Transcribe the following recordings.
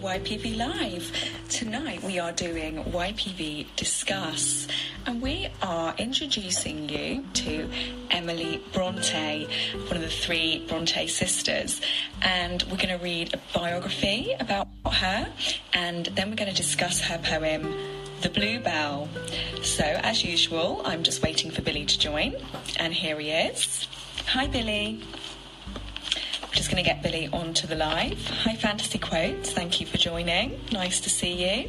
YPV Live. Tonight we are doing YPV Discuss and we are introducing you to Emily Bronte, one of the three Bronte sisters. And we're going to read a biography about her and then we're going to discuss her poem, The Bluebell. So, as usual, I'm just waiting for Billy to join, and here he is. Hi, Billy. Just going to get Billy onto the live. Hi, Fantasy Quotes. Thank you for joining. Nice to see you.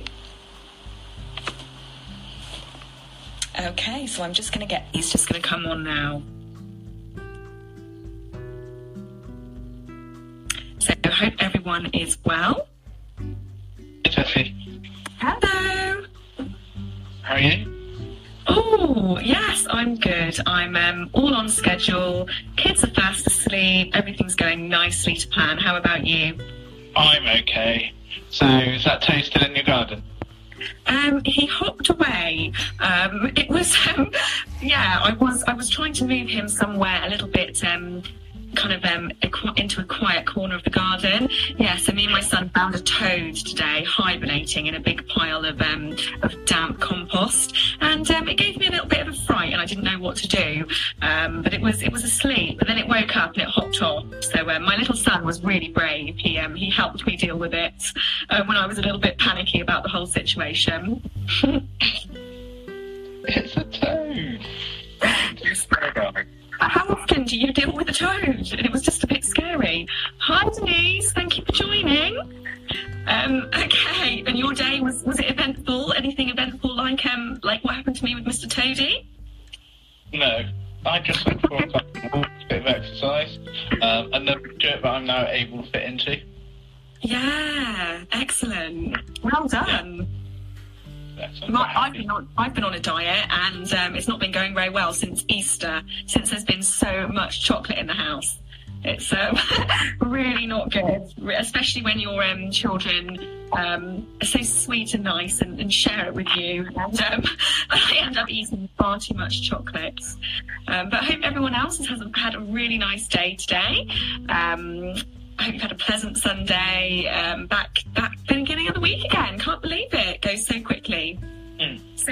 Okay, so I'm just going to get, he's just going to come on now. So I hope everyone is well. Tiffy, Hello. how are you? Oh, yes, I'm good. I'm um, all on schedule. Kids are fast asleep. Everything's going nicely to plan. How about you? I'm okay. So, is that Toad still in your garden? Um, he hopped away. Um, it was, um, yeah, I was, I was trying to move him somewhere a little bit, um, kind of um, into a quiet corner of the garden. Yeah, so me and my son found a toad today hibernating in a big pile of um, of damp compost, and um, it gave me a little bit of a fright, and I didn't know what to do. Um, but it was it was asleep, but then it woke up and it hopped off. So um, my little son was really brave. He um, he helped me deal with it uh, when I was a little bit panicky about the whole situation. It's a toad. It's a toad. How often do you deal with a toad? And it was just a bit scary. Hi Denise, thank you for joining. Um, okay, and your day was was it eventful? Anything eventful like um like what happened to me with Mr. Toady? No, I just went for a couple of walks, a bit of exercise, um, and the shirt that I'm now able to fit into. Yeah, excellent. Well done. I'm My, I've been on I've been on a diet and um, it's not been going very well since Easter. Since there's been so much chocolate in the house, it's um, really not good. Especially when your um, children um, are so sweet and nice and, and share it with you. And um, I end up eating far too much chocolate. Um, but I hope everyone else has had a- really nice day today. Um, I hope you've had a pleasant Sunday. Um, back back the beginning of the week again. Can't believe it. It goes so quickly. Mm, so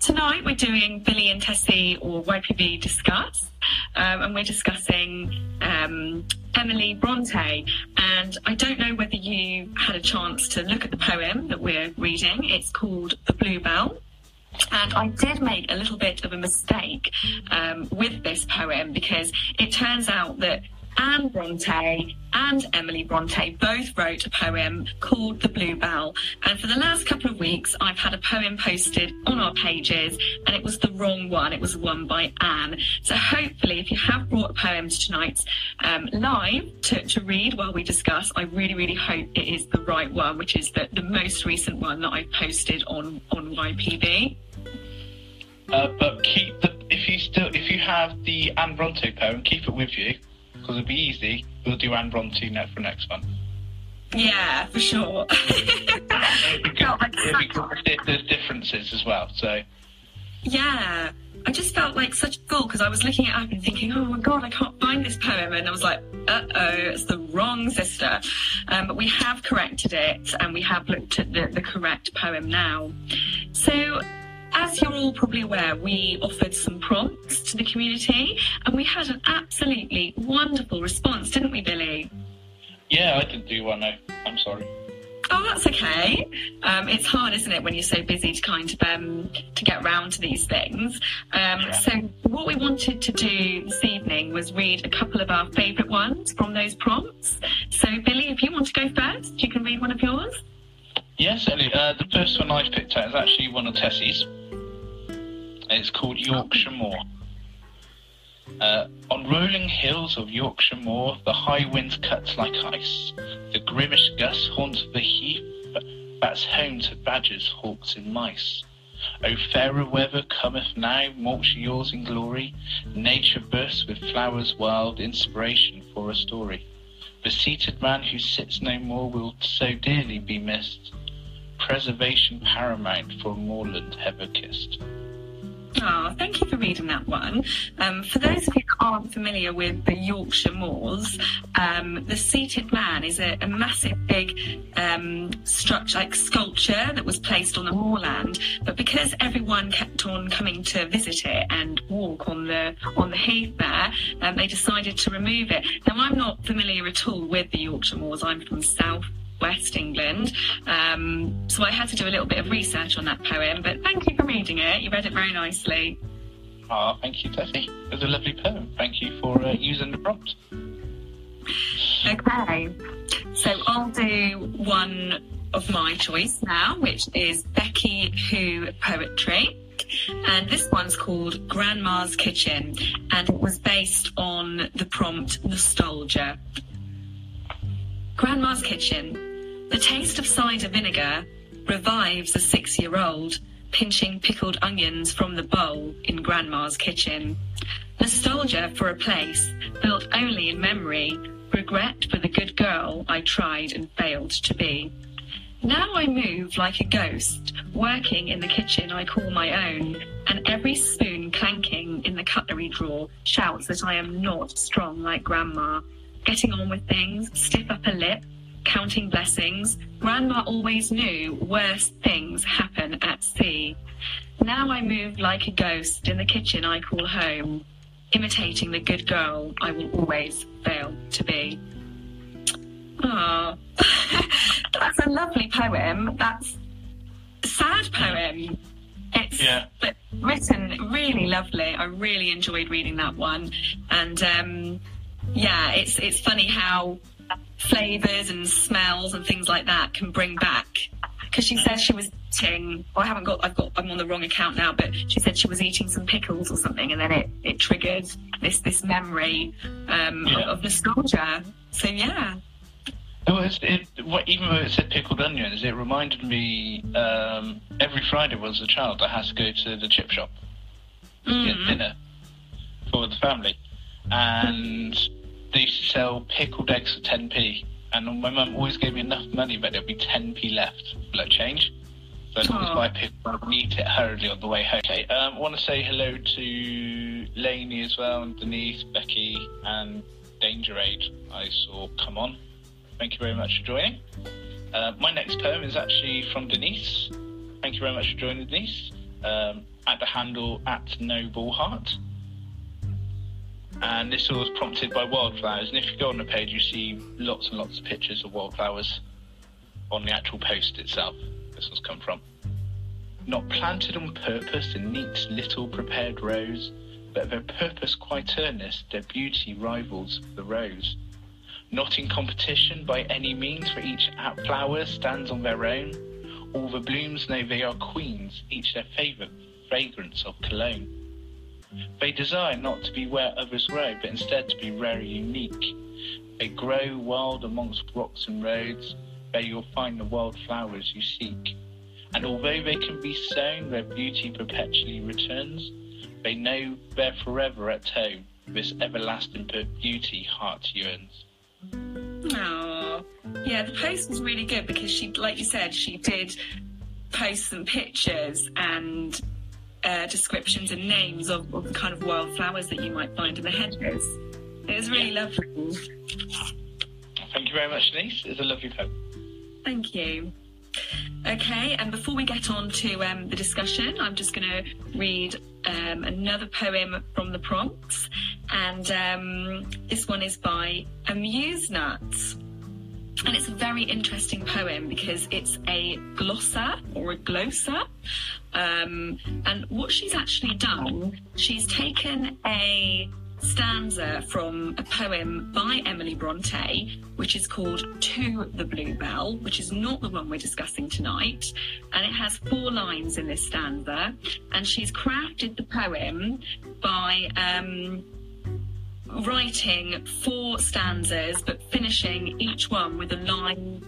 tonight we're doing Billy and Tessie or YPB discuss, um, and we're discussing um, Emily Bronte. And I don't know whether you had a chance to look at the poem that we're reading. It's called The Bluebell. And I did make a little bit of a mistake um, with this poem because it turns out that Anne Bronte and Emily Bronte both wrote a poem called The Bluebell. And for the last couple of weeks, I've had a poem posted on our pages, and it was the wrong one. It was one by Anne. So hopefully, if you have brought a poem to tonight's um, live to, to read while we discuss, I really, really hope it is the right one, which is the, the most recent one that I've posted on, on YPB. Uh, but keep the if you still if you have the Anne Bronte poem, keep it with you because it'll be easy. We'll do Anne Bronte next for next month. Yeah, for sure. It'll be good, it'll be good if there's differences as well. So Yeah, I just felt like such a fool because I was looking it up and thinking, oh my god, I can't find this poem, and I was like, uh oh, it's the wrong sister. Um, but we have corrected it, and we have looked at the, the correct poem now. So. As you're all probably aware, we offered some prompts to the community and we had an absolutely wonderful response, didn't we, Billy? yeah, I didn't do one. No, I'm sorry. Oh, that's okay. Um, it's hard, isn't it, when you're so busy to kind of um, to get round to these things. Um, Yeah. So, what we wanted to do this evening was read a couple of our favourite ones from those prompts. So, Billy, if you want to go first, you can read one of yours. Yes, certainly. Uh, the first one I've picked out is actually one of Tessie's. It's called Yorkshire Moor. Uh, on rolling hills of Yorkshire Moor, the high wind cuts like ice. The grimmish gust haunts the heath that's home to badgers, hawks, and mice. O fairer weather cometh now, mulch yours in glory. Nature bursts with flowers wild, inspiration for a story. The seated man who sits no more will so dearly be missed. Preservation paramount for moorland ever kissed. Oh, thank you for reading that one. Um, for those of you that aren't familiar with the Yorkshire Moors, um, the seated man is a, a massive, big um, structure, like sculpture that was placed on the moorland. But because everyone kept on coming to visit it and walk on the on the heath there, um, they decided to remove it. Now, I'm not familiar at all with the Yorkshire Moors. I'm from South West England. Um, so I had to do a little bit of research on that poem, but thank you for reading it. You read it very nicely. Ah, thank you, Tessie. It was a lovely poem. Thank you for uh, using the prompt. Okay, so I'll do one of my choice now, which is Becky Who Poetry. And this one's called Grandma's Kitchen, and it was based on the prompt Nostalgia. Grandma's Kitchen. The taste of cider vinegar revives a six year old pinching pickled onions from the bowl in Grandma's kitchen. Nostalgia for a place built only in memory, regret for the good girl I tried and failed to be. Now I move like a ghost, working in the kitchen I call my own, and every spoon clanking in the cutlery drawer shouts that I am not strong like Grandma. Getting on with things, stiff upper lip, counting blessings. Grandma always knew worse things happen at sea. Now I move like a ghost in the kitchen I call home, imitating the good girl I will always fail to be. Ah, that's a lovely poem. That's a sad poem. It's Yeah. but written really lovely. I really enjoyed reading that one, and um, yeah, it's it's funny how flavors and smells and things like that can bring back. Because she says she was eating. Well, I haven't got. I've got. I'm on the wrong account now. But she said she was eating some pickles or something, and then it it triggered this this memory um, Yeah. of, of nostalgia. So yeah. It was, it, what, even though it said pickled onions, it reminded me um, every Friday was a child I had to go to the chip shop to get Mm. dinner for the family. And they used to sell pickled eggs for 10p. And my mum always gave me enough money, but there'd be 10p left, like change. So I'd always buy a pickle and eat it hurriedly on the way home. Okay, um, I want to say hello to Lainey as well, and Denise, Becky, and Danger Aid I saw come on. Thank you very much for joining. Uh, my next poem is actually from Denise. Thank you very much for joining, Denise. Um, at the handle at Noble Heart. And this was prompted by wildflowers. And if you go on the page, you see lots and lots of pictures of wildflowers on the actual post itself. This one's come from. Not planted on purpose in neat little prepared rows, but their purpose quite earnest, their beauty rivals the rose not in competition by any means, for each flower stands on their own. All the blooms know they are queens, each their favourite fragrance of cologne. They desire not to be where others grow, but instead to be rare and unique. They grow wild amongst rocks and roads, there you'll find the wild flowers you seek. And although they can be sown, their beauty perpetually returns. They know they're forever at home, this everlasting beauty heart yearns. Oh, yeah. The post was really good because she, like you said, she did post some pictures and uh, descriptions and names of, of the kind of wildflowers that you might find in the hedges. It was really lovely. Thank you very much, Denise. It's a lovely poem. Thank you. Okay, and before we get on to um, the discussion, I'm just going to read um, another poem from the prompts, and um, this one is by Amuse Nuts. And it's a very interesting poem because it's a glossa or a glossa. Um, and what she's actually done, she's taken a stanza from a poem by Emily Bronte, which is called To the Bluebell, which is not the one we're discussing tonight. And it has four lines in this stanza. And she's crafted the poem by um, writing four stanzas, but finishing each one with a line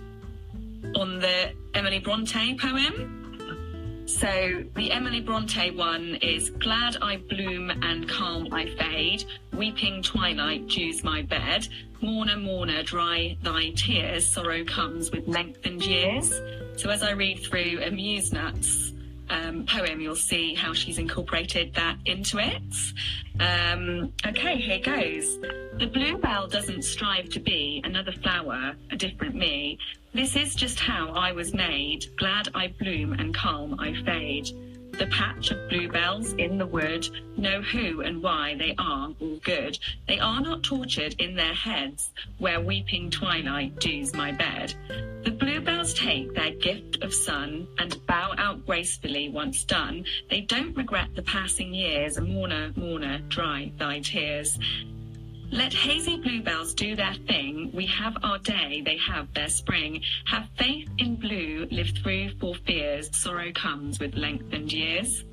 on the Emily Bronte poem. So the Emily Bronte one is Glad I bloom and calm I fade, weeping twilight dews my bed, mourner, mourner, dry thy tears, sorrow comes with lengthened years. So as I read through Amuse Nuts, um, poem, you'll see how she's incorporated that into it. Um, okay, here goes. The bluebell doesn't strive to be another flower, a different me. This is just how I was made. Glad I bloom and calm I fade the patch of bluebells in the wood know who and why they are all good. They are not tortured in their heads, where weeping twilight dews my bed. The take their gift of sun and bow out gracefully once done. They don't regret the passing years. A mourner, mourner, dry thy tears. Let hazy bluebells do their thing. We have our day, they have their spring. Have faith in blue, live through for fears. Sorrow comes with lengthened years.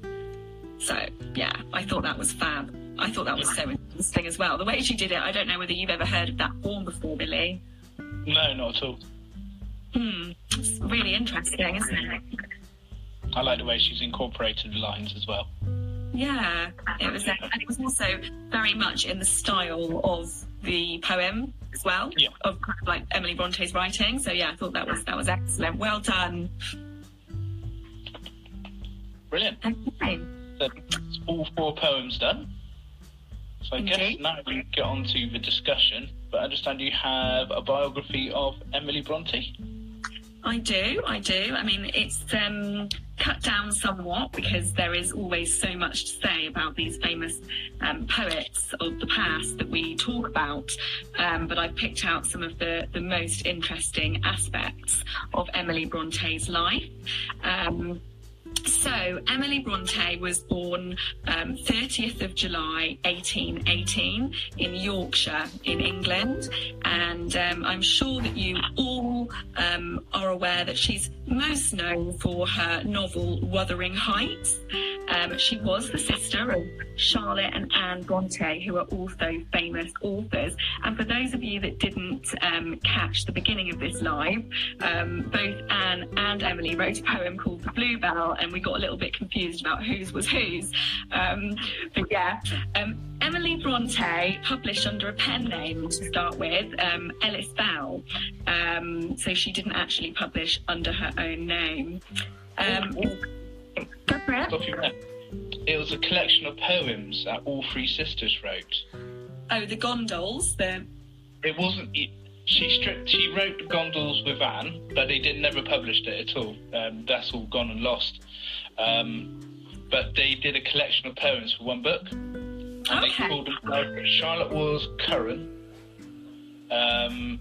So, yeah, I thought that was fab. I thought that was so interesting as well. The way she did it, I don't know whether you've ever heard of that form before, Billy. No, not at all. Hmm, it's really interesting, isn't it? I like the way she's incorporated the lines as well. Yeah, it was, and it was also very much in the style of the poem as well, Yeah. of kind of like Emily Bronte's writing. So yeah, I thought that was that was excellent. Well done. Brilliant. Okay. So it's all four poems done. So I guess now we get on to the discussion. But I understand you have a biography of Emily Bronte. I do, I do. I mean, it's um, cut down somewhat because there is always so much to say about these famous um, poets of the past that we talk about. Um, but I've picked out some of the, the most interesting aspects of Emily Bronte's life. So, Emily Bronte was born um, 30th of July 1818 in Yorkshire, in England. And um, I'm sure that you all um, are aware that she's most known for her novel Wuthering Heights. Um, she was the sister of Charlotte and Anne Bronte, who are also famous authors. And for those of you that didn't um, catch the beginning of this live, um, both Anne and Emily wrote a poem called The Bluebell, and we got a little bit confused about whose was whose. Um, but yeah, um, Emily Bronte published under a pen name to start with, um, Ellis Bell. Um, so she didn't actually publish under her own name. Um, it. Stop you there. It was a collection of poems that all three sisters wrote. Oh, the Gondals, the It wasn't. It, she stripped. She wrote Gondals with Anne, but they did never published it at all. Um, that's all gone and lost. Um, but they did a collection of poems for one book, and they called them. uh, Charlotte was Currer. Um,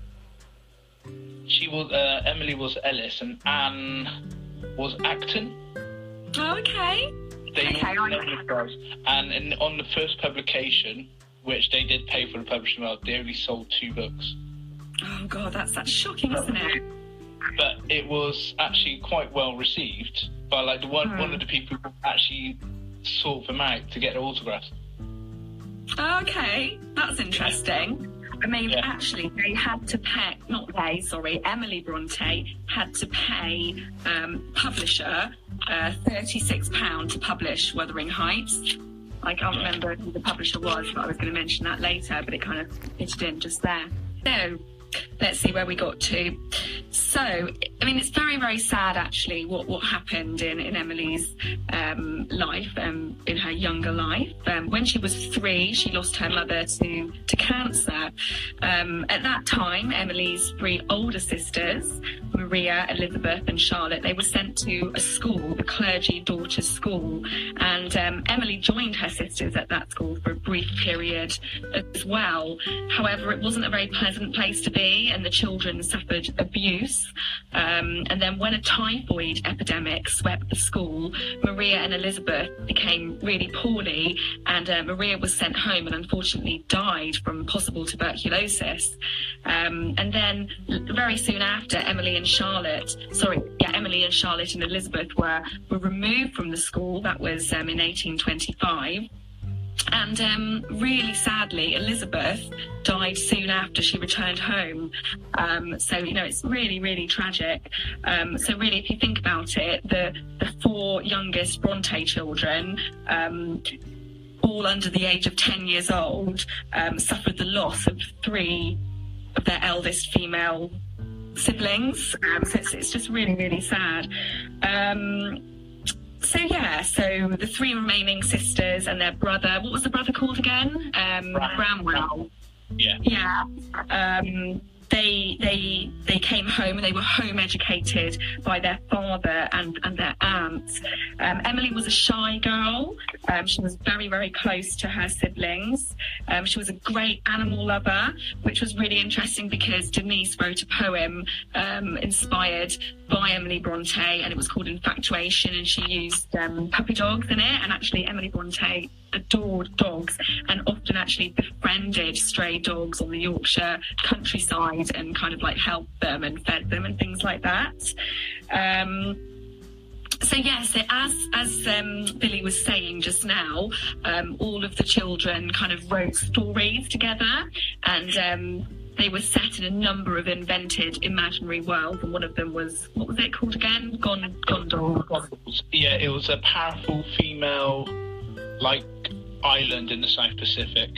she was uh, Emily was Ellis, and Anne was Acton. Okay. They Okay, all I- named. And in, on the first publication, which they did pay for the publishing well, they only sold two books. Oh god, that's that's shocking, isn't it? But it was actually quite well received by like the one Hmm. one of the people who actually sought them out to get autographs. Okay, that's interesting. I mean, Yeah. actually, they had to pay, not they, sorry, Emily Bronte had to pay um, publisher uh, £36 to publish Wuthering Heights. I can't remember who the publisher was, but I was going to mention that later, but it kind of fitted in just there. So, let's see where we got to. So, I mean, it's very, very sad actually what, what happened in, in Emily's um, life, um, in her younger life. Um, when she was three, she lost her mother to, to cancer. Um, at that time, Emily's three older sisters, Maria, Elizabeth, and Charlotte, they were sent to a school, the clergy daughters' school. And um, Emily joined her sisters at that school for a brief period as well. However, it wasn't a very pleasant place to and the children suffered abuse. Um, and then, when a typhoid epidemic swept the school, Maria and Elizabeth became really poorly, and uh, Maria was sent home and unfortunately died from possible tuberculosis. Um, and then, very soon after, Emily and Charlotte, sorry, yeah, Emily and Charlotte and Elizabeth were, were removed from the school. That was um, in 1825. And um, really sadly, Elizabeth died soon after she returned home. Um, so, you know, it's really, really tragic. Um, so, really, if you think about it, the, the four youngest Bronte children, um, all under the age of 10 years old, um, suffered the loss of three of their eldest female siblings. Um, so, it's, it's just really, really sad. So yeah, so the three remaining sisters and their brother. What was the brother called again? Um, Bram- Branwell. Yeah. Yeah. Um, they they they came home and they were home educated by their father and, and their aunt. Um, Emily was a shy girl. Um, she was very very close to her siblings. Um, she was a great animal lover, which was really interesting because Denise wrote a poem um, inspired by Emily Bronte, and it was called Infatuation, and she used um, puppy dogs in it. And actually, Emily Bronte adored dogs and often actually befriended stray dogs on the Yorkshire countryside and kind of like helped them and fed them and things like that. Um, so yes, as as um, Billy was saying just now, um, all of the children kind of wrote stories together, and um, they were set in a number of invented imaginary worlds. And one of them was what was it called again? Gon Gondor. Yeah, it was a powerful female, like island in the South Pacific.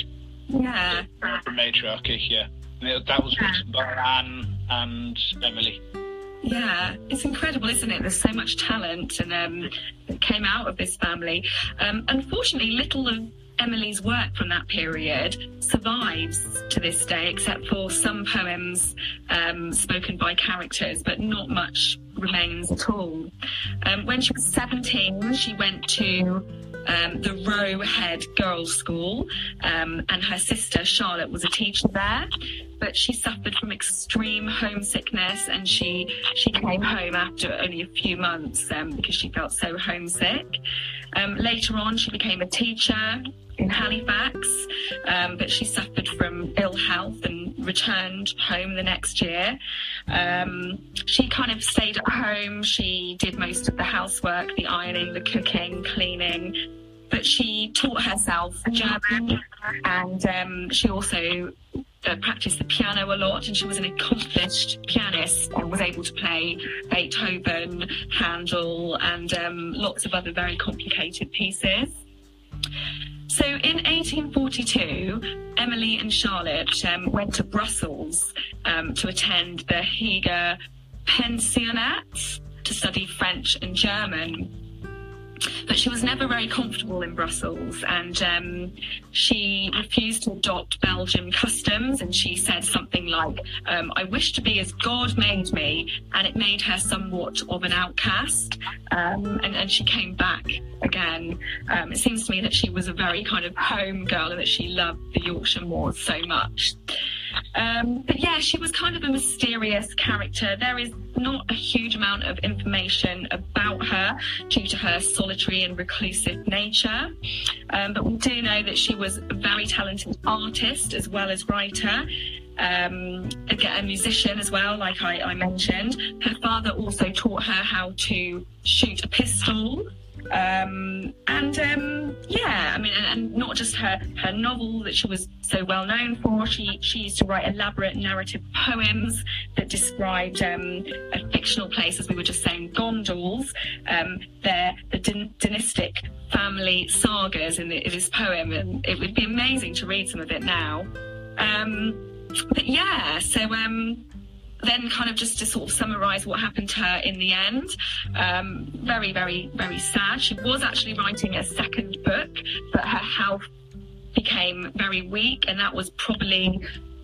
Yeah. From matriarchy, yeah. And that was written by Anne and Emily. Yeah, it's incredible, isn't it? There's so much talent and um, that came out of this family. Um, unfortunately, little of Emily's work from that period survives to this day, except for some poems um, spoken by characters, but not much remains at all. Um, when she was 17, she went to um, the Roe Head Girls' School, um, and her sister Charlotte was a teacher there. But she suffered from extreme homesickness, and she she came home after only a few months um, because she felt so homesick. Um, later on, she became a teacher in Halifax, um, but she suffered from ill health and returned home the next year. Um, she kind of stayed at home. She did most of the housework, the ironing, the cooking, cleaning. But she taught herself German and um, she also uh, practiced the piano a lot and she was an accomplished pianist and was able to play Beethoven, Handel, and um, lots of other very complicated pieces. So in 1842, Emily and Charlotte um, went to Brussels um, to attend the Heger Pensionnat to study French and German. But she was never very comfortable in Brussels and um, she refused to adopt Belgian customs. And she said something like, um, I wish to be as God made me. And it made her somewhat of an outcast. Um, and, and she came back again. Um, it seems to me that she was a very kind of home girl and that she loved the Yorkshire moors so much. Um, but yeah, she was kind of a mysterious character. There is not a huge amount of information about her due to her solitary and reclusive nature. Um, but we do know that she was a very talented artist as well as writer. Um, a musician as well, like I, I mentioned. Her father also taught her how to shoot a pistol. Um, and um, yeah, I mean, and, and not just her her novel that she was so well known for. She she used to write elaborate narrative poems that described um, a fictional place, as we were just saying, Gondals. Um, they're the dyn- dynastic family sagas in, the, in this poem, and it would be amazing to read some of it now. Um, but yeah, so um, then kind of just to sort of summarize what happened to her in the end. Um, very very very sad. She was actually writing a second book but her health became very weak and that was probably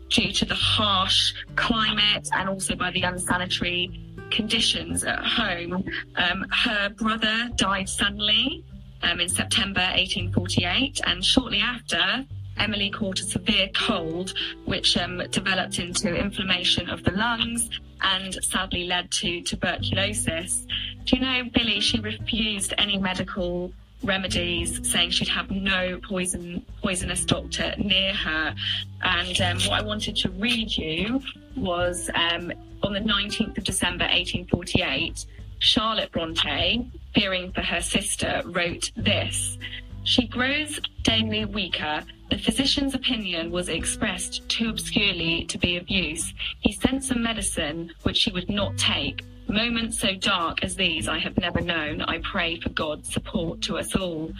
due to the harsh climate and also by the unsanitary conditions at home. Um, her brother died suddenly um, in september 1848 and shortly after Emily caught a severe cold, which um, developed into inflammation of the lungs and sadly led to tuberculosis. Do you know, Billy, she refused any medical remedies, saying she'd have no poison poisonous doctor near her. And um, what I wanted to read you was um, on the 19th of December 1848, Charlotte Bronte, fearing for her sister, wrote this. She grows daily weaker. The physician's opinion was expressed too obscurely to be of use. He sent some medicine which she would not take. Moments so dark as these I have never known. I pray for God's support to us all.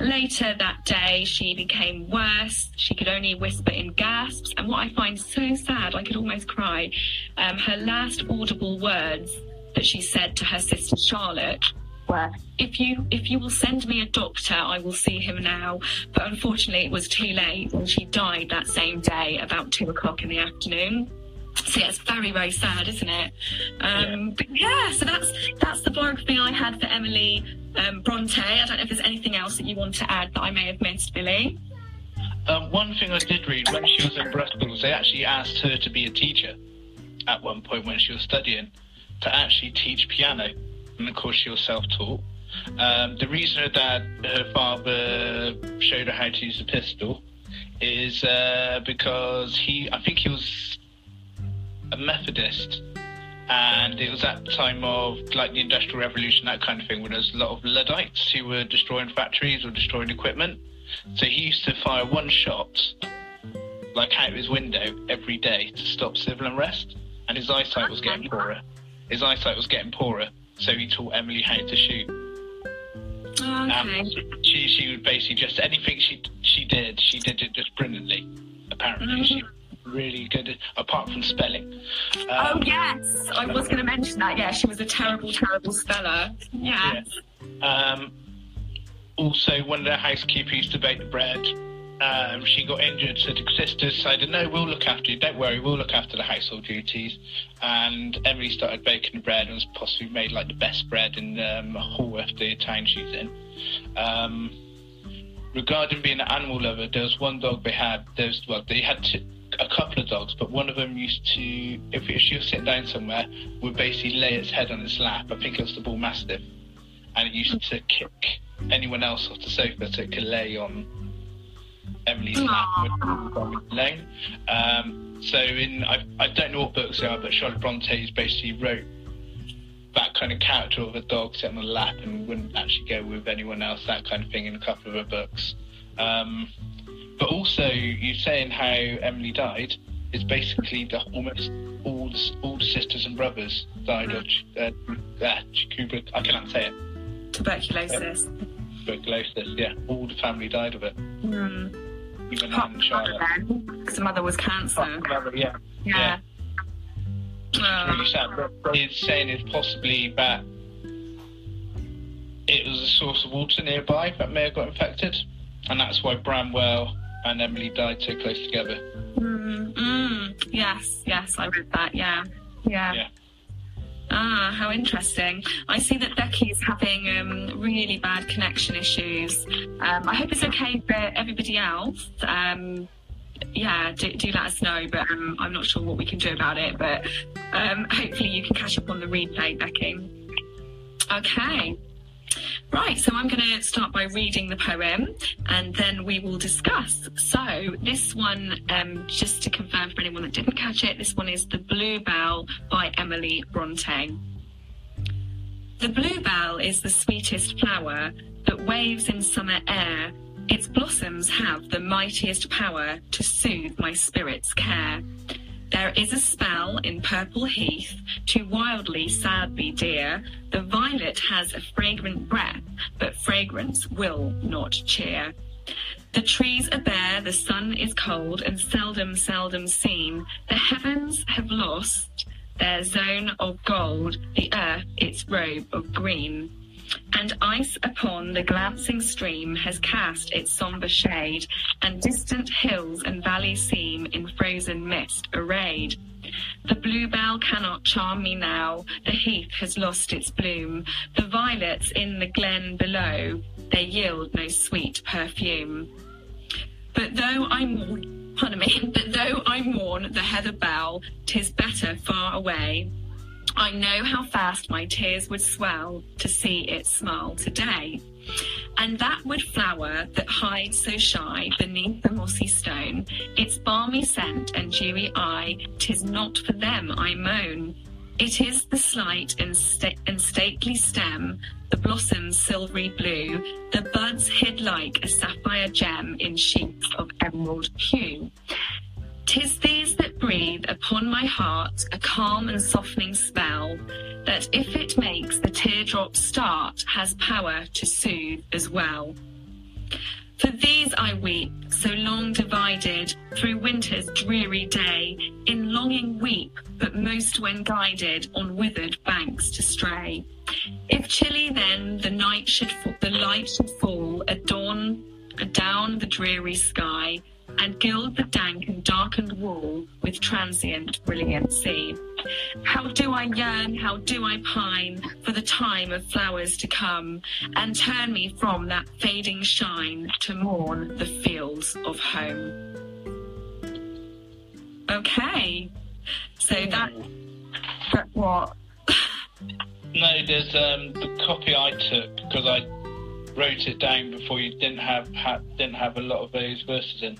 Later that day, she became worse. She could only whisper in gasps. And what I find so sad, I could almost cry, um, her last audible words that she said to her sister Charlotte were, if you if you will send me a doctor, I will see him now. But unfortunately, it was too late, and she died that same day, about two o'clock in the afternoon. So yeah, it's very very sad, isn't it? Um, But yeah, so that's that's the biography I had for Emily um, Bronte. I don't know if there's anything else that you want to add that I may have missed, Billy. Um, one thing I did read when she was in Brussels, they actually asked her to be a teacher at one point when she was studying to actually teach piano, and of course she was self-taught. Um, the reason her dad, her father, showed her how to use the pistol is uh, because he, I think he was a Methodist, and it was at the time of like the Industrial Revolution, that kind of thing, where there's a lot of Luddites who were destroying factories or destroying equipment. So he used to fire one shot, like out of his window, every day to stop civil unrest, and his eyesight was getting poorer. His eyesight was getting poorer, so he taught Emily how to shoot. Oh, Um, okay. she she would basically just anything she she did, she did it just brilliantly. Apparently, she was really good, at, apart from spelling. Oh Um, yes, I was going to mention that. Yeah, she was a terrible, terrible speller. Yeah. Um, also, one of the housekeepers used to bake the bread. Um, she got injured, so the sisters decided, no, we'll look after you. Don't worry, we'll look after the household duties. And Emily started baking the bread and was possibly made like the best bread in um, Haworth, the town she's in. Um, regarding being an animal lover, there was one dog they had. There was, well, they had a couple of dogs, but one of them used to, if if she was sitting down somewhere, would basically lay its head on its lap. I think it was the bull mastiff, and it used to kick anyone else off the sofa so it could lay on Emily's lap when alone. Um, so in I, I don't know what books they are, but Charlotte Bronte's basically wrote that kind of character of a dog sitting on the lap and wouldn't actually go with anyone else, that kind of thing in a couple of her books. Um, but also, you saying how Emily died is basically the almost all the, all the sisters and brothers died of uh, uh, Kubrick. I cannot say it. Tuberculosis. Tuberculosis. Yeah, all the family died of it. Mm. Even Apart Anne from and mother Charlotte. because the mother was cancer. Brother, yeah. Yeah. It's Oh. really sad. But it's saying it's possibly that it was a source of water nearby that may have got infected, and that's why Branwell and Emily died so close together. Mm, mm. Yes, yes, I read that. Yeah. Yeah. Yeah. Ah, how interesting. I see that Becky's having um, really bad connection issues. Um, I hope it's okay for everybody else. Um, yeah, do, do let us know, but um, I'm not sure what we can do about it. But um, hopefully you can catch up on the replay, Becky. Okay. Right, so I'm going to start by reading the poem and then we will discuss. So, this one, um, just to confirm for anyone that didn't catch it, this one is The Bluebell by Emily Bronte. The bluebell is the sweetest flower that waves in summer air. Its blossoms have the mightiest power to soothe my spirit's care. There is a spell in purple heath, too wildly sad be dear. The violet has a fragrant breath, but fragrance will not cheer. The trees are bare, the sun is cold and seldom, seldom seen. The heavens have lost their zone of gold, the earth its robe of green. And ice upon the glancing stream has cast its sombre shade, and distant hills and valleys seem in frozen mist arrayed. The bluebell cannot charm me now, the heath has lost its bloom, the violets in the glen below, they yield no sweet perfume. But though I mourn, pardon me, but though I mourn the heather bell, tis better far away. I know how fast my tears would swell to see it smile today. And that wood flower that hides so shy beneath the mossy stone, its balmy scent and dewy eye, tis not for them I moan. It is the slight and, sta- and stately stem, the blossoms silvery blue, the buds hid like a sapphire gem in sheets of emerald hue. Tis these that breathe upon my heart a calm and softening spell, that if it makes the teardrop start, has power to soothe as well. For these I weep, so long divided through winter's dreary day, in longing weep, but most when guided on withered banks to stray. If chilly then the night should fa- the light should fall at dawn adown the dreary sky, and gild the dank and darkened wall with transient brilliancy. How do I yearn, how do I pine for the time of flowers to come, and turn me from that fading shine to mourn the fields of home. Okay, so that that what? No, there's um, the copy I took because I wrote it down before you didn't have ha- didn't have a lot of those verses in.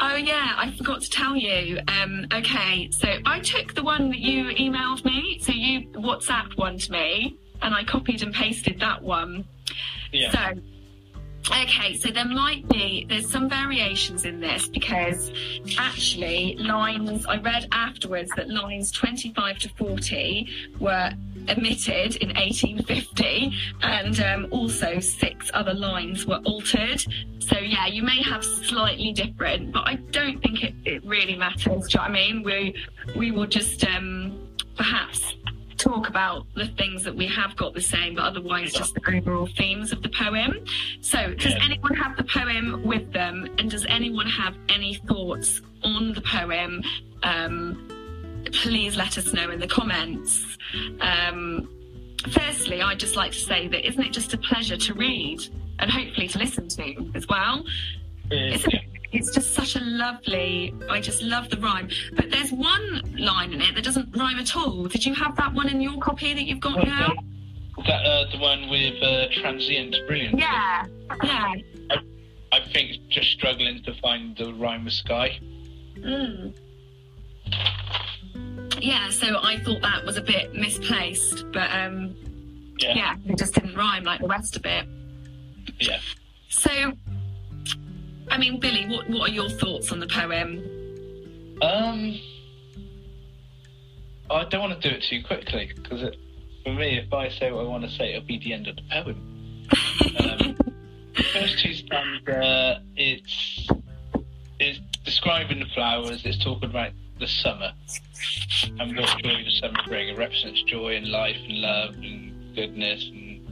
Oh yeah, I forgot to tell you. Um, okay, so I took the one that you emailed me. So you WhatsApp one to me, and I copied and pasted that one. Yeah. So, okay, so there might be there's some variations in this because actually lines I read afterwards that lines 25 to 40 were omitted in 1850, and um, also six other lines were altered. So yeah, you may have slightly different, but I don't think it, it really matters. Do you know what I mean? We we will just um, perhaps talk about the things that we have got the same, but otherwise just the overall themes of the poem. So, does Yeah. anyone have the poem with them, and does anyone have any thoughts on the poem? Um, please let us know in the comments. Um, firstly, I'd just like to say that isn't it just a pleasure to read and hopefully to listen to as well? It's, Yeah. it's just such a lovely. I just love the rhyme. But there's one line in it that doesn't rhyme at all. Did you have that one in your copy that you've got now? That uh, the one with uh, transient brilliance. Yeah, yeah. I think just struggling to find the rhyme with sky. Mm. Yeah, so I thought that was a bit misplaced, but um, Yeah. yeah, it just didn't rhyme like the rest of it. Yeah. So, I mean, Billy, what what are your thoughts on the poem? Um, I don't want to do it too quickly because for me, if I say what I want to say, it'll be the end of the poem. Um, the first two stanza, it's it's describing the flowers. It's talking about the summer and what joy the summer brings. It represents joy and life and love and goodness and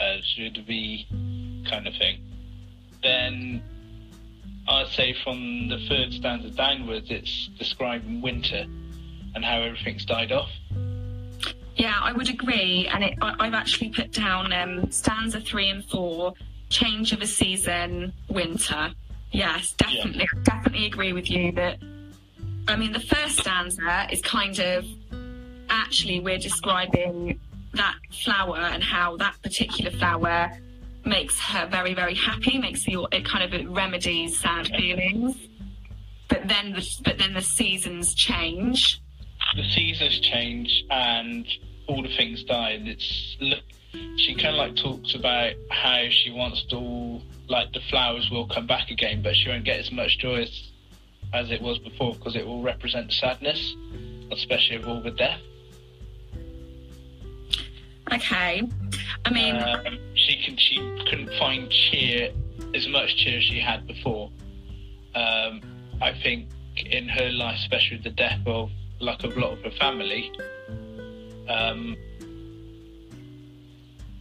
uh, should be kind of thing. Then I'd say from the third stanza downwards, it's describing winter and how everything's died off. Yeah, I would agree, and it, I, I've actually put down um, stanza three and four, change of a season, winter. Yes, definitely, definitely agree with you that. I mean, the first stanza is kind of actually we're describing that flower and how that particular flower makes her very, very happy. Makes you it kind of remedies sad feelings. But then, the, but then the seasons change. The seasons change and all the things die, and it's. She kind of like talks about how she wants to all like the flowers will come back again, but she won't get as much joy as, as it was before because it will represent sadness, especially of all the death. Okay, I mean. Uh, she can she couldn't find cheer as much cheer as she had before. Um, I think in her life, especially with the death of like a lot of her family, um,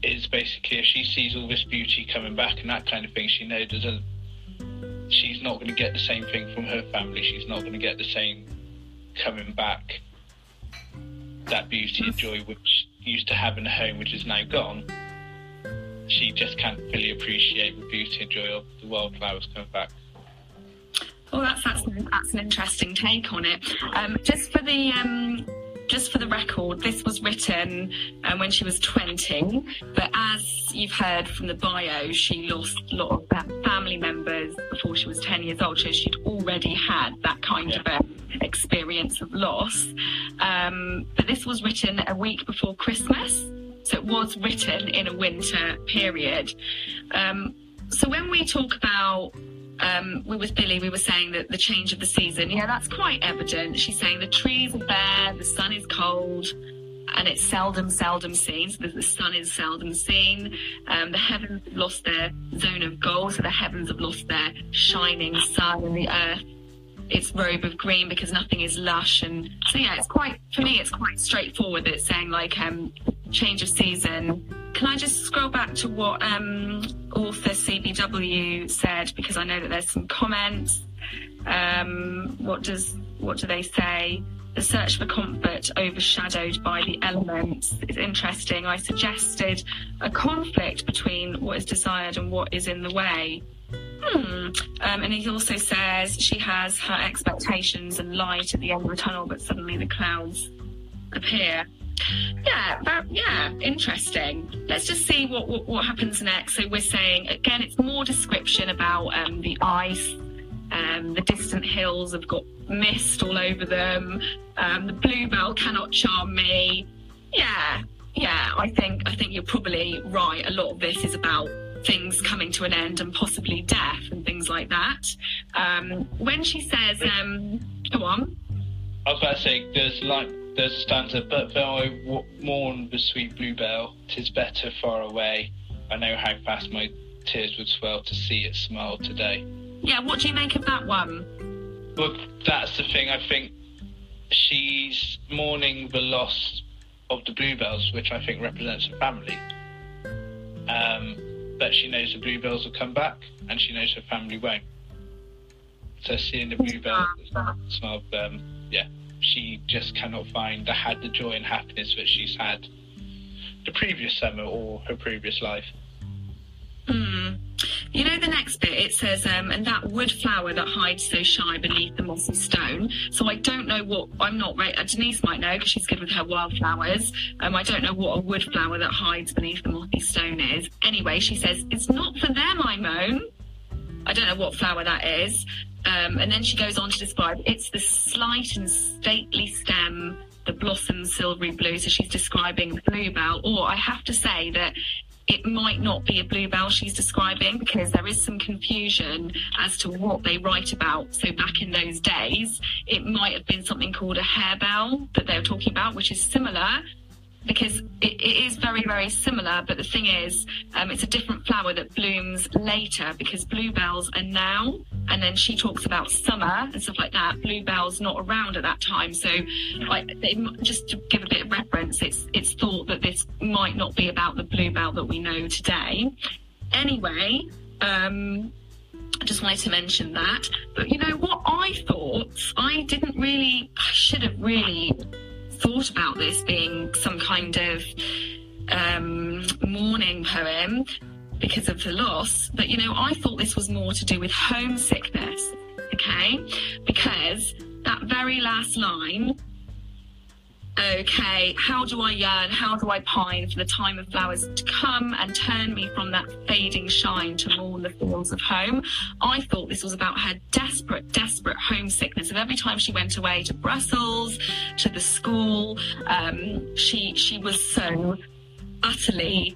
is basically if she sees all this beauty coming back and that kind of thing, she knows there's a she's not going to get the same thing from her family. She's not going to get the same coming back that beauty and joy which used to have in a home, which is now gone. She just can't fully appreciate the beauty and joy of the wildflowers coming back. Well, that's that's, that's an interesting take on it. Um, just for the um, just for the record, this was written um, when she was 20, but as you've heard from the bio, she lost a lot of family members before she was 10 years old, so she'd already had that kind of a experience of loss. Um, but this was written a week before Christmas, so it was written in a winter period. Um, so when we talk about um, we with Billy, we were saying that the change of the season, yeah, that's quite evident. She's saying the trees are bare, the sun is cold, and it's seldom, seldom seen. So the, sun is seldom seen. Um, the heavens have lost their zone of gold, so the heavens have lost their shining sun, and the earth its robe of green because nothing is lush. And so yeah, it's quite for me, it's quite straightforward. It's saying like um, change of season. Can I just scroll back to what um, author CBW said because I know that there's some comments. Um, what does what do they say? The search for comfort overshadowed by the elements is interesting. I suggested a conflict between what is desired and what is in the way. Hmm. Um, and he also says she has her expectations and light at the end of the tunnel, but suddenly the clouds appear. Yeah, that, yeah, interesting. Let's just see what, what, what happens next. So we're saying again, it's more description about um, the ice. Um, the distant hills have got mist all over them. Um, the bluebell cannot charm me. Yeah, yeah. I think I think you're probably right. A lot of this is about things coming to an end and possibly death and things like that. Um, when she says, um, "Go on," I was about to say, there's like there's a stanza, but though I w- mourn the sweet bluebell, tis better far away. I know how fast my tears would swell to see it smile today. Yeah, what do you make of that one? Well, that's the thing. I think she's mourning the loss of the bluebells, which I think represents her family. Um, but she knows the bluebells will come back, and she knows her family won't. So seeing the bluebells, them, um, yeah, she just cannot find the had the joy and happiness that she's had the previous summer or her previous life. Hmm. You know the next bit it says, um, and that wood flower that hides so shy beneath the mossy stone. So I don't know what I'm not right. Uh, Denise might know because she's good with her wildflowers. Um, I don't know what a wood flower that hides beneath the mossy stone is. Anyway, she says it's not for them I moan. I don't know what flower that is. Um, and then she goes on to describe it's the slight and stately stem, the blossom silvery blue. So she's describing bluebell. Or I have to say that it might not be a bluebell she's describing because there is some confusion as to what they write about. So back in those days, it might have been something called a harebell that they were talking about, which is similar because it, it is very, very similar. But the thing is, um, it's a different flower that blooms later because bluebells are now. And then she talks about summer and stuff like that. Bluebells not around at that time. So, they, just to give a bit of reference, it's it's thought that this might not be about the bluebell that we know today. Anyway, um, I just wanted to mention that. But you know what I thought? I didn't really, I should have really thought about this being some kind of um, mourning poem because of the loss, but you know, I thought this was more to do with homesickness, okay? Because that very last line okay, how do I yearn, how do I pine for the time of flowers to come and turn me from that fading shine to mourn the fields of home? I thought this was about her desperate, desperate homesickness of every time she went away to Brussels, to the school, um, she she was so utterly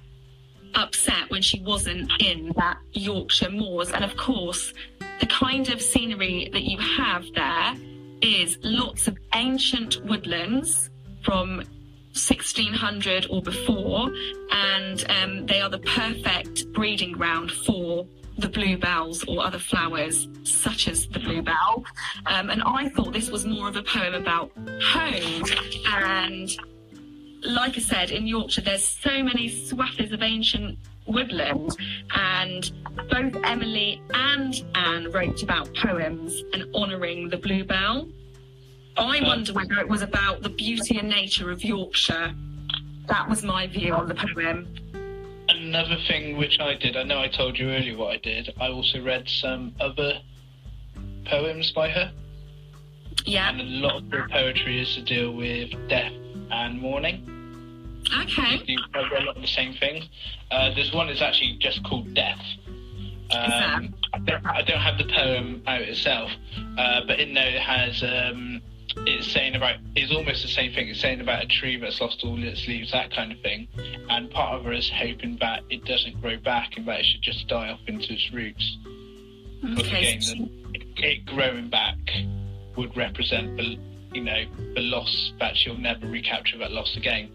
upset when she wasn't in that Yorkshire moors. And of course, the kind of scenery that you have there is lots of ancient woodlands from 1600 or before, and um, they are the perfect breeding ground for the bluebells or other flowers such as the bluebell. Um, and I thought this was more of a poem about home. And like I said, in Yorkshire, there's so many swathes of ancient woodland, and both Emily and Anne wrote about poems and honouring the bluebell. I wonder whether it was about the beauty and nature of Yorkshire. That was my view on the poem. Another thing which I did, I know I told you earlier what I did, I also read some other poems by her. Yeah. And a lot of her poetry is to deal with death and mourning. Okay. You a lot of the same things. Uh, there's one that's actually just called Death. Um, I, don't, I don't have the poem out itself, uh, but in there it has um, it's saying about it's almost the same thing. It's saying about a tree that's lost all its leaves, that kind of thing. And part of her is hoping that it doesn't grow back and that it should just die off into its roots. Okay. Again, it growing back would represent the you know the loss that she'll never recapture that loss again.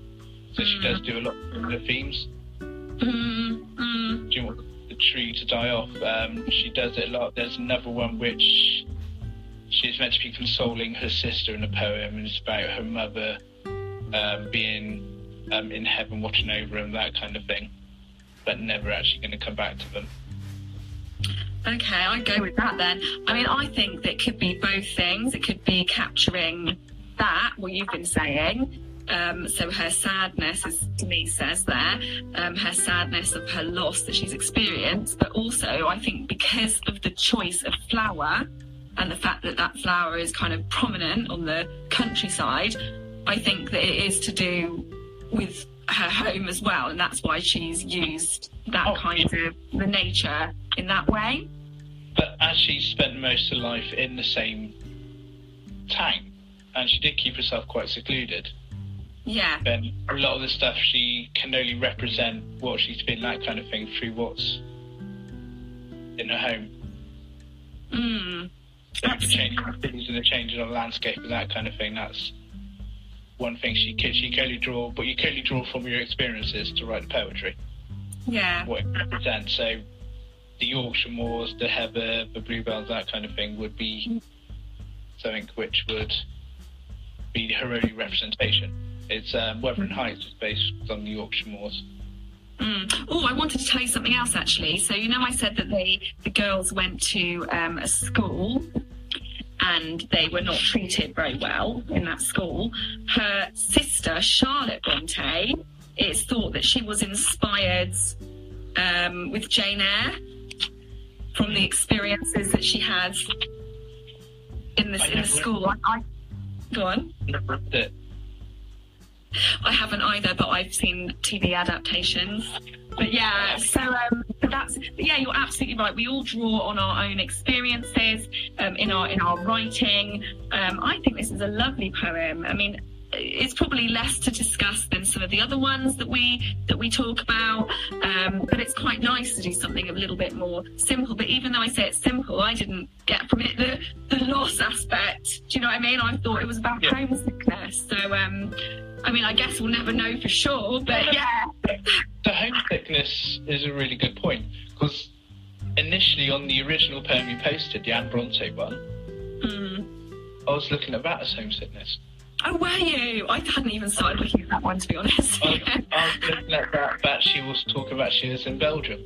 So she does do a lot of the themes. Mm, mm. Do you want the tree to die off? Um, she does it a lot. There's another one which she's meant to be consoling her sister in a poem, and it's about her mother um, being um, in heaven watching over them, that kind of thing, but never actually going to come back to them. Okay, I go with that then. I mean, I think that could be both things. It could be capturing that, what you've been saying. Um, so her sadness, as Denise says there, um, her sadness of her loss that she's experienced, but also I think because of the choice of flower and the fact that that flower is kind of prominent on the countryside, I think that it is to do with her home as well, and that's why she's used that Oh, kind of the nature in that way. But as she spent most of her life in the same town, and she did keep herself quite secluded, Yeah. then a lot of the stuff she can only represent what she's been, that kind of thing, through what's in her home. Mm. The changing of things and the changing of the landscape and that kind of thing. That's one thing she can, she can only draw, but you can only draw from your experiences to write the poetry, Yeah. what it represents. So the Yorkshire Moors, the heather, the bluebells, that kind of thing would be something which would be her only representation. It's um, Wuthering Heights is based on the Yorkshire Moors. Mm. Oh, I wanted to tell you something else actually. So you know, I said that they the girls went to um, a school and they were not treated very well in that school. Her sister Charlotte Bronte, it's thought that she was inspired um, with Jane Eyre from the experiences that she had in the I in the school. I, I go on. Never read it. I haven't either, but I've seen TV adaptations. But yeah, so um, so that's but yeah, you're absolutely right. We all draw on our own experiences um, in our in our writing. Um, I think this is a lovely poem. I mean, it's probably less to discuss than some of the other ones that we that we talk about. Um, but it's quite nice to do something a little bit more simple. But even though I say it's simple, I didn't get from it the the loss aspect. Do you know what I mean? I thought it was about Yeah. homesickness. So um, I mean, I guess we'll never know for sure. But yeah, The homesickness is a really good point because initially on the original poem you posted, the Anne Bronte one, Mm. I was looking at that as homesickness. Oh, were you? I hadn't even started looking at that one to be honest. I, I was looking at that that she was talking about she was in Belgium.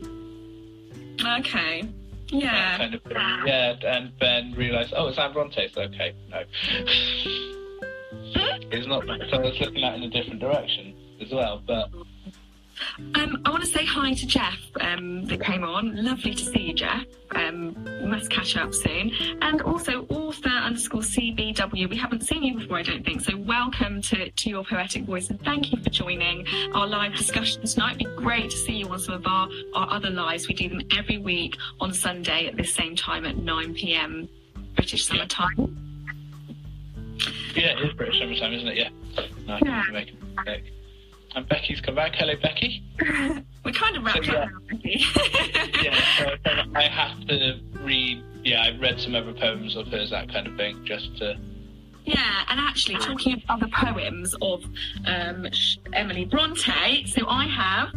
okay. Yeah. kind of. Yeah, and then realised, oh, it's Anne Bronte. So okay, no, it's not. So it's looking at it in a different direction as well. But Um, I want to say hi to Jeff um, that came on. Lovely to see you, Jeff. Um, must catch up soon. And also author underscore CBW. We haven't seen you before, I don't think. So welcome to, to your poetic voice and thank you for joining our live discussion tonight. It'd be great to see you on some of our, our other lives. We do them every week on Sunday at this same time at 9 p.m. British Summer Time. Yeah, it is British summertime, isn't it? Yeah. No, I Yeah. make a. And Becky's come back. Hello, Becky. We're kind of wrapped So, up yeah. now, Becky. yeah, so I have to read. Yeah, I've read some other poems of hers, that kind of thing, just to. Yeah, and actually, talking of other poems of um, Emily Bronte, so I have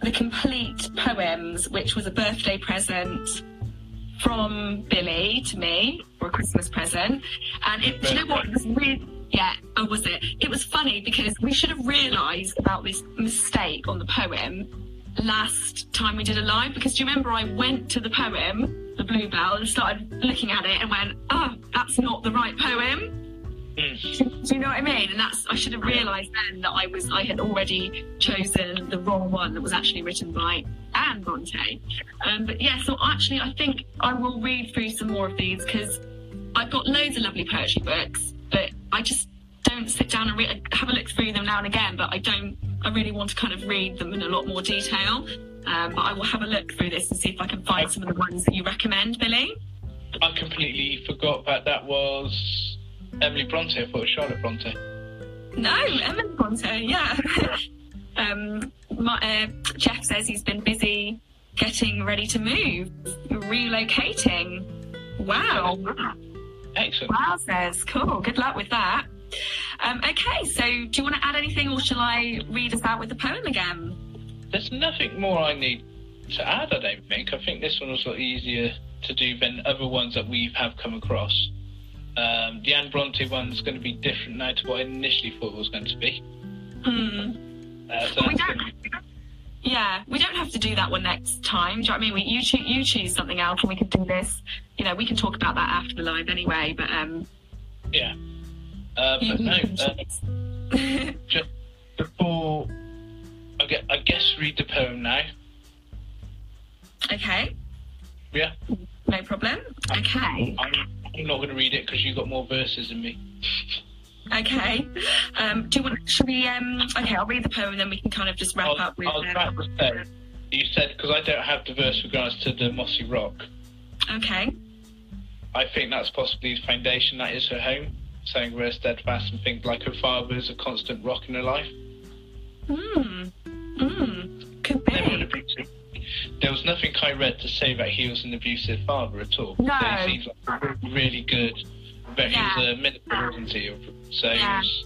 the complete poems, which was a birthday present from Billy to me for a Christmas present. And it, do you know what? It was really, yeah, oh, was it? It was funny because we should have realised about this mistake on the poem last time we did a live because do you remember I went to the poem, the Bluebell, and started looking at it and went, oh, that's not the right poem. Mm. Do, you know what I mean? And that's I should have realised then that I was I had already chosen the wrong one that was actually written by Anne Bronte. Um, but yeah, so actually I think I will read through some more of these because I've got loads of lovely poetry books, but I just don't sit down and re- have a look through them now and again. But I don't. I really want to kind of read them in a lot more detail. Um, but I will have a look through this and see if I can find some of the ones that you recommend, Billy. I completely forgot that that was Emily Bronte. I thought it was Charlotte Bronte. No, Emily Bronte, yeah. um, my, uh, Jeff says he's been busy getting ready to move, relocating. Wow. Excellent. Wow, says, cool. Good luck with that. Um, okay, so do you want to add anything, or shall I read us out with the poem again? There's nothing more I need to add, I don't think. I think this one was a lot easier to do than other ones that we have come across. Um, the Anne Bronte one's going to be different now to what I initially thought it was going to be. Hmm. Uh, so Well, we don't, be- yeah, we don't have to do that one next time. Do you know what I mean? We, you, choo- you choose something else, and we can do this. You know, we can talk about that after the live anyway. But um, yeah. Uh, but no, uh, just before I, get, I guess read the poem now. okay, Yeah, no problem. Okay, I'm, I'm not going to read it because you've got more verses than me. okay. Um, do you want? Should we? Um, okay, I'll read the poem, and then we can kind of just wrap I, up with. I was um, to say, you said because I don't have the verse regards to the mossy rock. okay. I think that's possibly the foundation that is her home, saying we're steadfast and think like her father is a constant rock in her life. Hmm. Hmm. There was nothing I read to say that he was an abusive father at all. No. So he seems like a really good, but Yeah. he was a minister, wasn't he? So Yeah. he was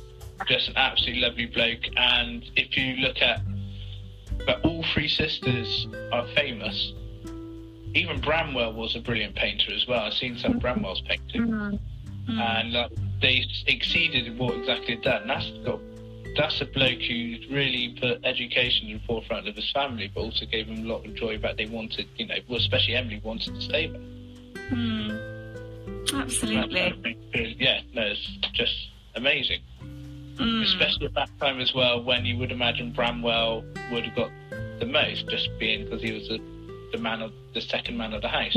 just an absolutely lovely bloke. And if you look at, but all three sisters are famous. Even Branwell was a brilliant painter as well. I've seen some Branwell's painting Hmm. Hmm. and uh, they exceeded what exactly done. That's got, that's a bloke who really put education in the forefront of his family, but also gave them a lot of joy that they wanted, you know, well, especially Emily wanted to stay there. Hmm. Absolutely. Yeah, no, it's just amazing. Hmm. Especially at that time as well, when you would imagine Branwell would have got the most, just being because he was the, the man of the second man of the house.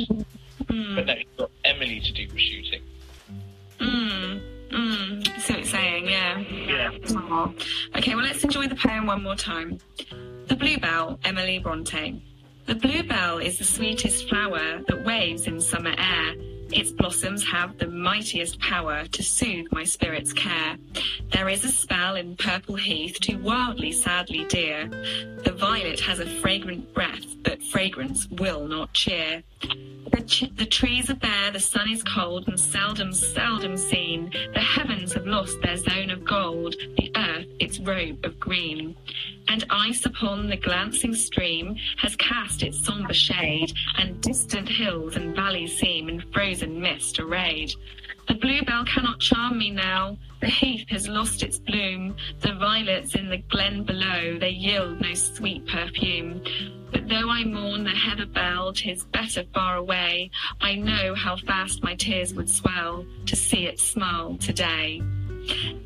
Hmm. But no, he got Emily to do the shooting. Mm, mm. So it's saying, yeah. Yeah. Okay, well, let's enjoy the poem one more time. The Bluebell, Emily Bronte. The bluebell is the sweetest flower that waves in summer air. Its blossoms have the mightiest power to soothe my spirit's care. There is a spell in purple heath too wildly, sadly dear. The violet has a fragrant breath, but fragrance will not cheer. The, ch- the trees are bare, the sun is cold and seldom, seldom seen. The heavens have lost their zone of gold, the earth its robe of green. And ice upon the glancing stream has cast its sombre shade, and distant hills and valleys seem in frozen mist arrayed. The bluebell cannot charm me now. The heath has lost its bloom. The violets in the glen below, they yield no sweet perfume. But though I mourn the heather bell, 'tis better far away. I know how fast my tears would swell to see it smile today.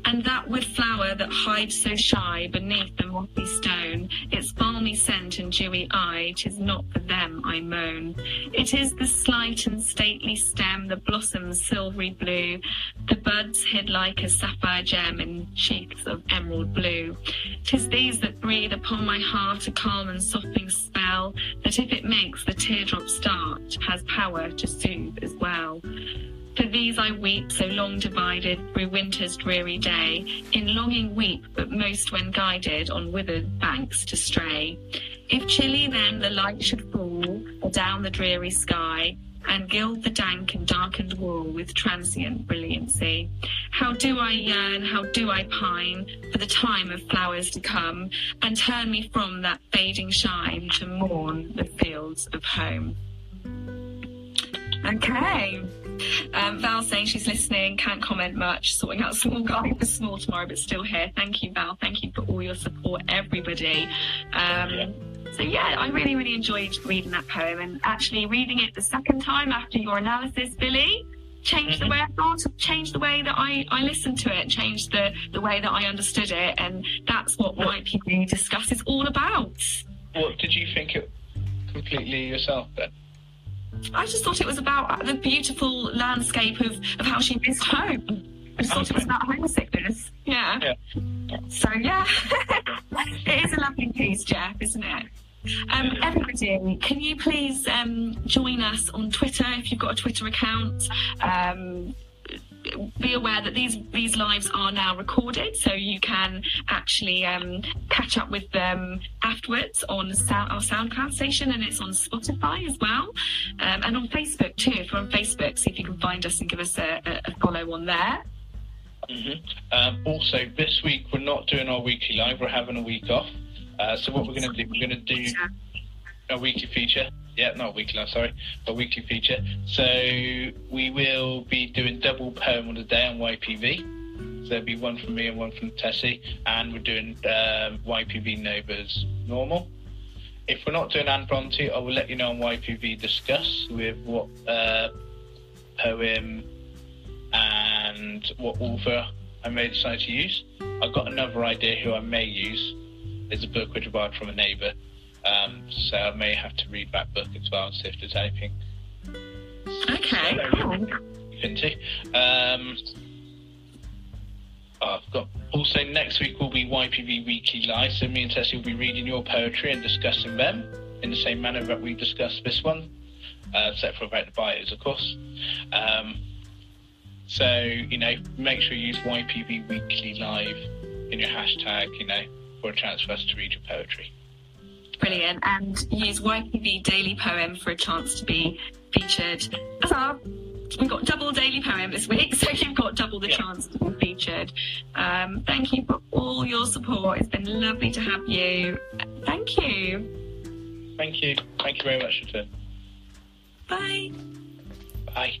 And that with flower that hides so shy beneath the mossy stone, its balmy scent and dewy eye, 'tis not for them I moan. It is the slight and stately stem, the blossoms silvery blue, the buds hid like a sapphire gem in sheaths of emerald blue. 'Tis these that breathe upon my heart a calm and softening spell, that if it makes the teardrop start, has power to soothe as well. For these I weep, so long divided through winter's dreary day, in longing weep, but most when guided on withered banks to stray. If chilly then the light should fall adown the dreary sky, and gild the dank and darkened wall with transient brilliancy. How do I yearn, how do I pine for the time of flowers to come, and turn me from that fading shine to mourn the fields of home. Okay. Um, Val saying she's listening, can't comment much, sorting out small guy for small tomorrow, but still here. Thank you, Val. Thank you for all your support, everybody. Um, So yeah, I really, really enjoyed reading that poem and actually reading it the second time after your analysis, Billy. Changed the way I thought, changed the way that I, I listened to it, changed the, the way that I understood it, and that's what YPV Discuss is all about. What did you think it completely yourself then? I just thought it was about the beautiful landscape of, of how she missed home. I just thought it was about homesickness. Yeah. Yeah. So yeah, it is a lovely piece, Jeff, isn't it? Um, everybody, can you please um, join us on Twitter if you've got a Twitter account? Um, be aware that these these lives are now recorded, so you can actually um, catch up with them afterwards on sound, our SoundCloud station, and it's on Spotify as well, um, and on Facebook too. If you're on Facebook, see if you can find us and give us a, a, follow on there. Mm-hmm. Um, also, this week we're not doing our weekly live. We're having a week off. Uh, so what we're going to do, we're going to do a weekly feature. Yeah, not weekly live, sorry, a weekly feature. So we will be doing double poem on the day on YPV. So there'll be one from me and one from Tessie, and we're doing um, YPV Nova's normal. If we're not doing Anne Bronte, I will let you know on YPV Discuss with what uh, poem and what author I may decide to use. I've got another idea who I may use. There's a book which I borrowed from a neighbour, um, so I may have to read that book as well and see if there's anything. Okay, cool. Into. Um, I've got also next week will be YPV Weekly Live, so me and Tessie will be reading your poetry and discussing them in the same manner that we discussed this one, uh, except for about the bios, of course. Um, so, you know, make sure you use YPV Weekly Live in your hashtag, you know, for a chance for us to read your poetry. Brilliant. And use YPV Daily Poem for a chance to be featured as our. We've got double daily poem this week, so you've got double the Yeah. chance to be featured. Um, thank you for all your support. It's been lovely to have you. Thank you. Thank you. Thank you very much, Return. Bye. Bye.